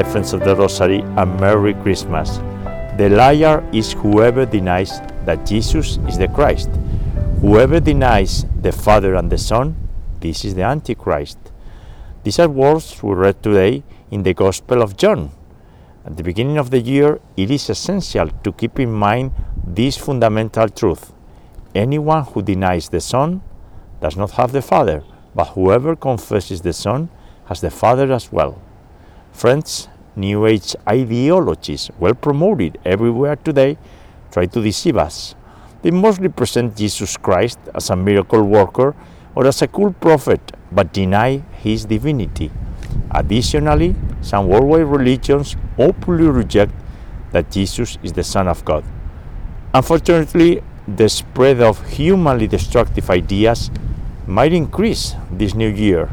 Friends of the Rosary, and Merry Christmas. The liar is whoever denies that Jesus is the Christ. Whoever denies the Father and the Son, this is the Antichrist. These are words we read today in the Gospel of John. At the beginning of the year, it is essential to keep in mind this fundamental truth. Anyone who denies the Son does not have the Father, but whoever confesses the Son has the Father as well. Friends, New Age ideologies, well promoted everywhere today, try to deceive us. They mostly present Jesus Christ as a miracle worker or as a cool prophet, but deny his divinity. Additionally, some worldwide religions openly reject that Jesus is the Son of God. Unfortunately, the spread of humanly destructive ideas might increase this new year.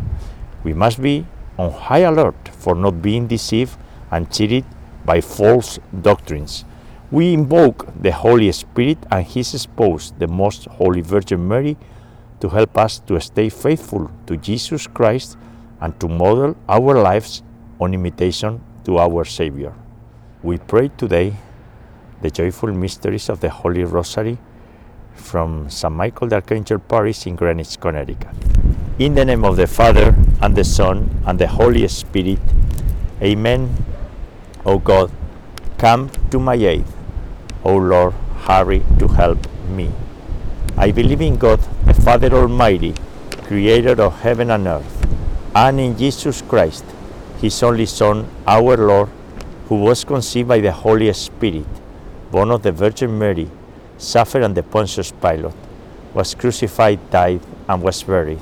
We must be on high alert for not being deceived and cheated by false doctrines. We invoke the Holy Spirit and His spouse, the Most Holy Virgin Mary, to help us to stay faithful to Jesus Christ and to model our lives on imitation to our Savior. We pray today the joyful mysteries of the Holy Rosary from St. Michael the Archangel Parish in Greenwich, Connecticut. In the name of the Father, and the Son, and the Holy Spirit, Amen. O God, come to my aid. O Lord, hurry to help me. I believe in God, the Father Almighty, creator of heaven and earth, and in Jesus Christ, his only Son, our Lord, who was conceived by the Holy Spirit, born of the Virgin Mary, suffered under Pontius Pilate, was crucified, died, and was buried.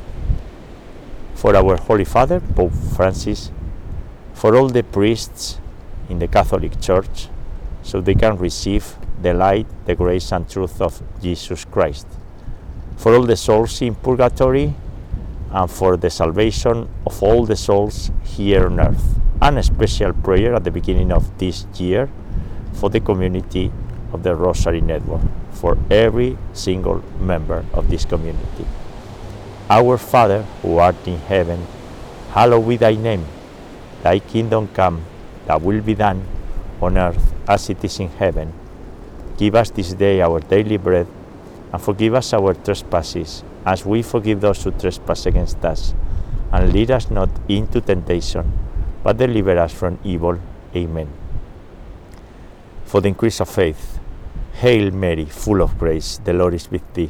For our Holy Father, Pope Francis, for all the priests in the Catholic Church, so they can receive the light, the grace, and truth of Jesus Christ. For all the souls in purgatory, and for the salvation of all the souls here on earth. And a special prayer at the beginning of this year for the community of the Rosary Network, for every single member of this community. Our Father, who art in heaven, hallowed be thy name. Thy kingdom come, thy will be done, on earth as it is in heaven. Give us this day our daily bread, and forgive us our trespasses, as we forgive those who trespass against us. And lead us not into temptation, but deliver us from evil. Amen. For the increase of faith, Hail Mary, full of grace, the Lord is with thee.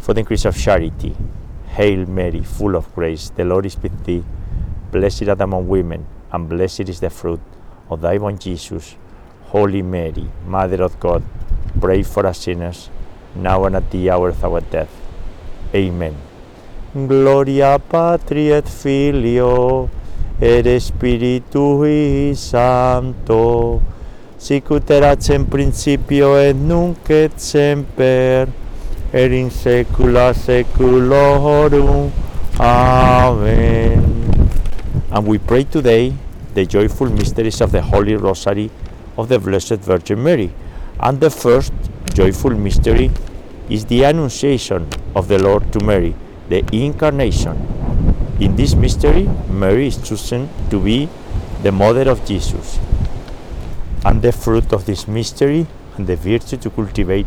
For the increase of charity, Hail Mary, full of grace, the Lord is with thee. Blessed art among women, and blessed is the fruit of thy womb, Jesus. Holy Mary, Mother of God, pray for us sinners, now and at the hour of our death. Amen. Gloria Patri et Filio et Spiritui Sancto, sic ut erat in principio et nunc et semper, et in saecula saeculorum. Amen. And we pray today the joyful mysteries of the Holy Rosary of the Blessed Virgin Mary. And the first joyful mystery is the Annunciation of the Lord to Mary, the Incarnation. In this mystery, Mary is chosen to be the mother of Jesus. And the fruit of this mystery and the virtue to cultivate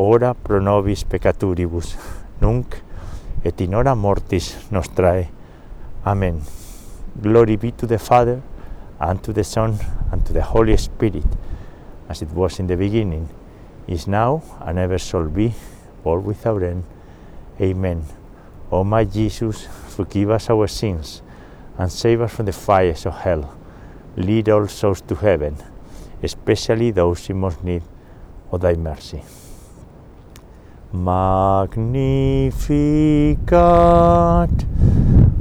ora pro nobis peccaturibus, nunc et in hora mortis nostrae. Amen. Glory be to the Father, and to the Son, and to the Holy Spirit, as it was in the beginning, is now, and ever shall be, world without end. Amen. O my Jesus, forgive us our sins, and save us from the fires of hell. Lead all souls to heaven, especially those in most need of thy mercy. Magnificat,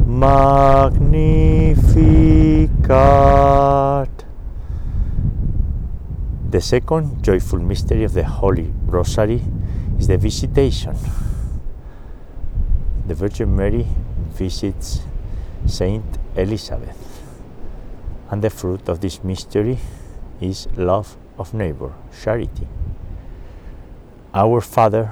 Magnificat. The second joyful mystery of the Holy Rosary is the visitation. The Virgin Mary visits Saint Elizabeth, and the fruit of this mystery is love of neighbor, charity. Our Father,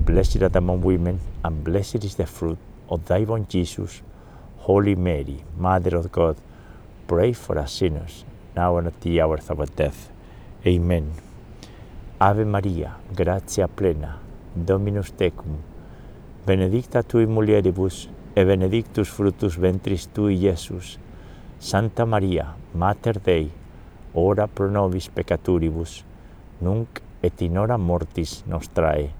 Blessed art among women, and blessed is the fruit of thy womb, Jesus. Holy Mary, Mother of God, pray for us sinners, now and at the hour of our death. Amen. Ave Maria, gratia plena, Dominus tecum, benedicta tui mulieribus, et benedictus fructus ventris tui, Iesus. Santa Maria, Mater Dei, ora pro nobis peccatoribus, nunc et in hora mortis nostrae.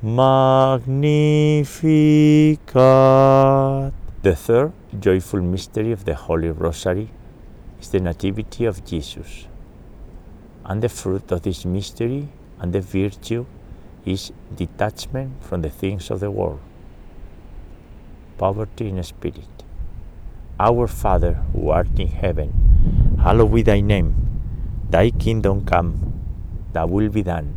Magnificat. The third joyful mystery of the Holy Rosary is the Nativity of Jesus. And the fruit of this mystery and the virtue is detachment from the things of the world, poverty in spirit. Our Father who art in heaven, hallowed be thy name. Thy kingdom come, thy will be done,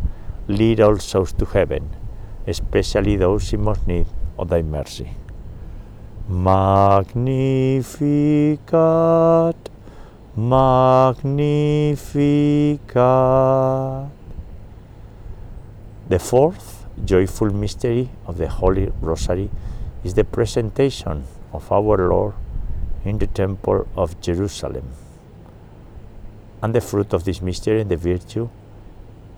Lead all souls to heaven, especially those in most need of thy mercy. Magnificat, Magnificat. The fourth joyful mystery of the Holy Rosary is the presentation of our Lord in the Temple of Jerusalem. And the fruit of this mystery and the virtue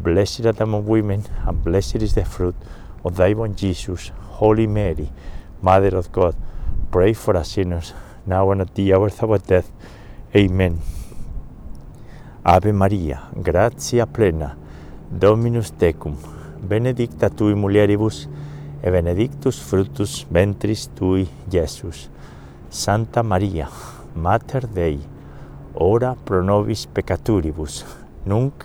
Blessed are among women, and blessed is the fruit of thy womb, Jesus. Holy Mary, Mother of God, pray for us sinners, now and at the hour of our death. Amen. Ave Maria, gratia plena, Dominus tecum, benedicta tui mulieribus, et benedictus fructus ventris tui, Iesus. Santa Maria, Mater Dei, ora pro nobis peccaturibus, nunc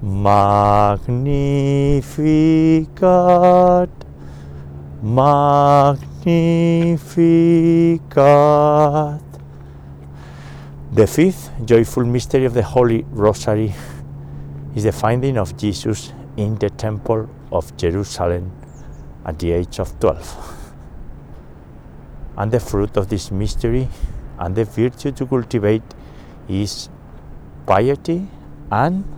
Magnificat, Magnificat. The fifth joyful mystery of the Holy Rosary is the finding of Jesus in the Temple of Jerusalem at the age of 12. And the fruit of this mystery and the virtue to cultivate is piety and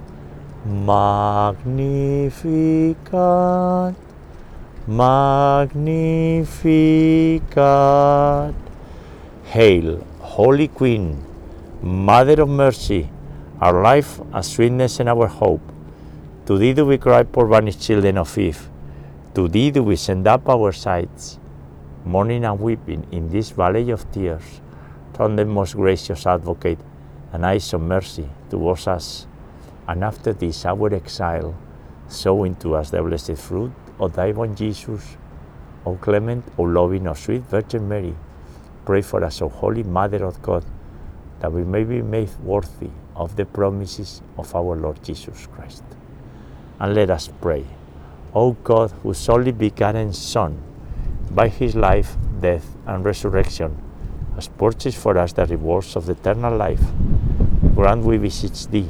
Magnificat, Magnificat. Hail, Holy Queen, Mother of Mercy, our life, our sweetness, and our hope. To thee do we cry, poor banished children of Eve. To thee do we send up our sighs, mourning and weeping in this valley of tears. Turn the most gracious advocate and eyes of mercy towards us, and after this our exile, sow into us the blessed fruit of thy womb, Jesus. O clement, O loving, O sweet Virgin Mary, pray for us, O Holy Mother of God, that we may be made worthy of the promises of our Lord Jesus Christ. And let us pray. O God, whose only begotten Son, by his life, death, and resurrection, has purchased for us the rewards of the eternal life, grant we beseech thee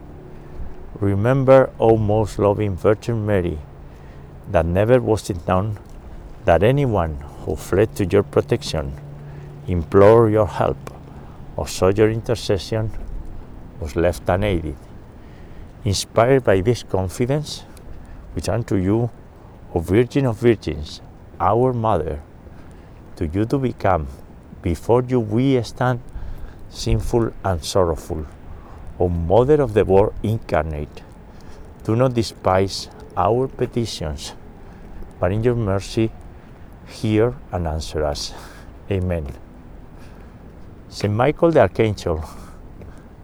Remember, O most loving Virgin Mary, that never was it known that anyone who fled to your protection, implored your help, or sought your intercession was left unaided. Inspired by this confidence, we turn to you, O Virgin of Virgins, our Mother, to you to become, before you we stand sinful and sorrowful. O Mother of the Word incarnate, do not despise our petitions, but in your mercy hear and answer us. Amen. Saint Michael the Archangel,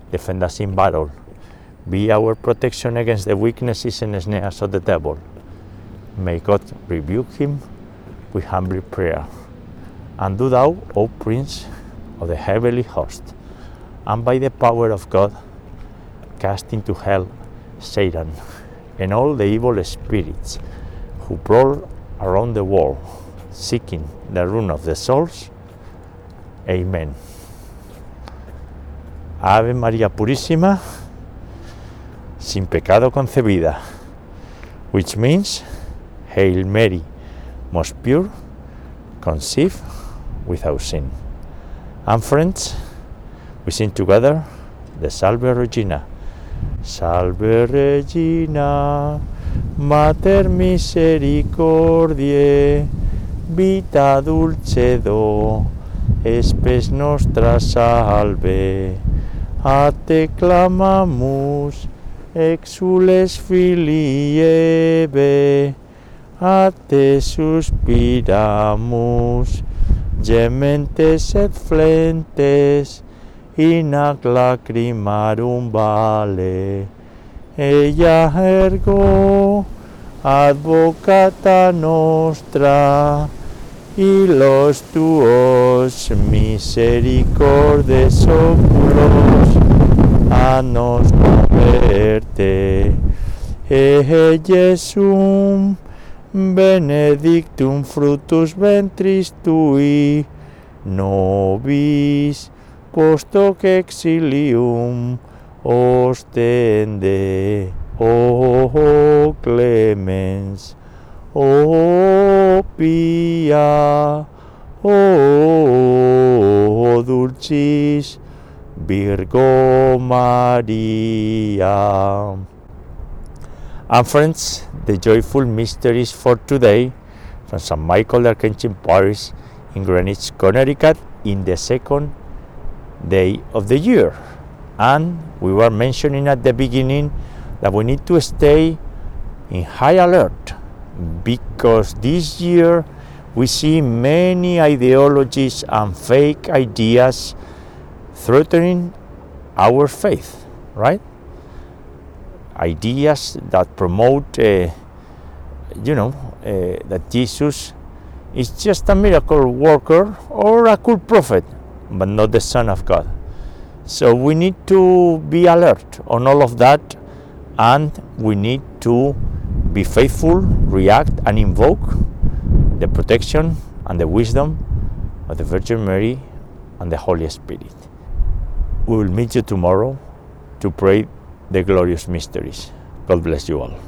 defend us in battle. Be our protection against the weaknesses and snares of the devil. May God rebuke him with humble prayer. And do thou, O Prince of the heavenly host, and by the power of God, cast into hell Satan and all the evil spirits who prowl around the world, seeking the ruin of the souls. Amen. Ave María Purísima, sin pecado concebida, which means Hail Mary, most pure, conceived without sin. And friends, we sing together the Salve Regina. Salve Regina, Mater misericordiae, vita dulcedo, espes nostra salve. A te clamamus, exules filii Eve, a te suspiramus, gementes et flentes, in ac lacrimarum vale. Ella ergo, advocata nostra, y los tuos misericordes oculos a nos converte. E Jesum benedictum fructus ventris tui, nobis post hoc exilium ostende, o oh, oh, clemens, o pia, o dulcis Virgo Maria. And friends, the joyful mysteries for today from St. Michael the Archangel Parish in Greenwich, Connecticut, in the second day of the year. And we were mentioning at the beginning that we need to stay in high alert because this year we see many ideologies and fake ideas threatening our faith, right? Ideas that promote, uh, you know, uh, that Jesus is just a miracle worker or a cool prophet, but not the Son of God. So we need to be alert on all of that and we need to be faithful, react, and invoke the protection and the wisdom of the Virgin Mary and the Holy Spirit. We will meet you tomorrow to pray the glorious mysteries. God bless you all.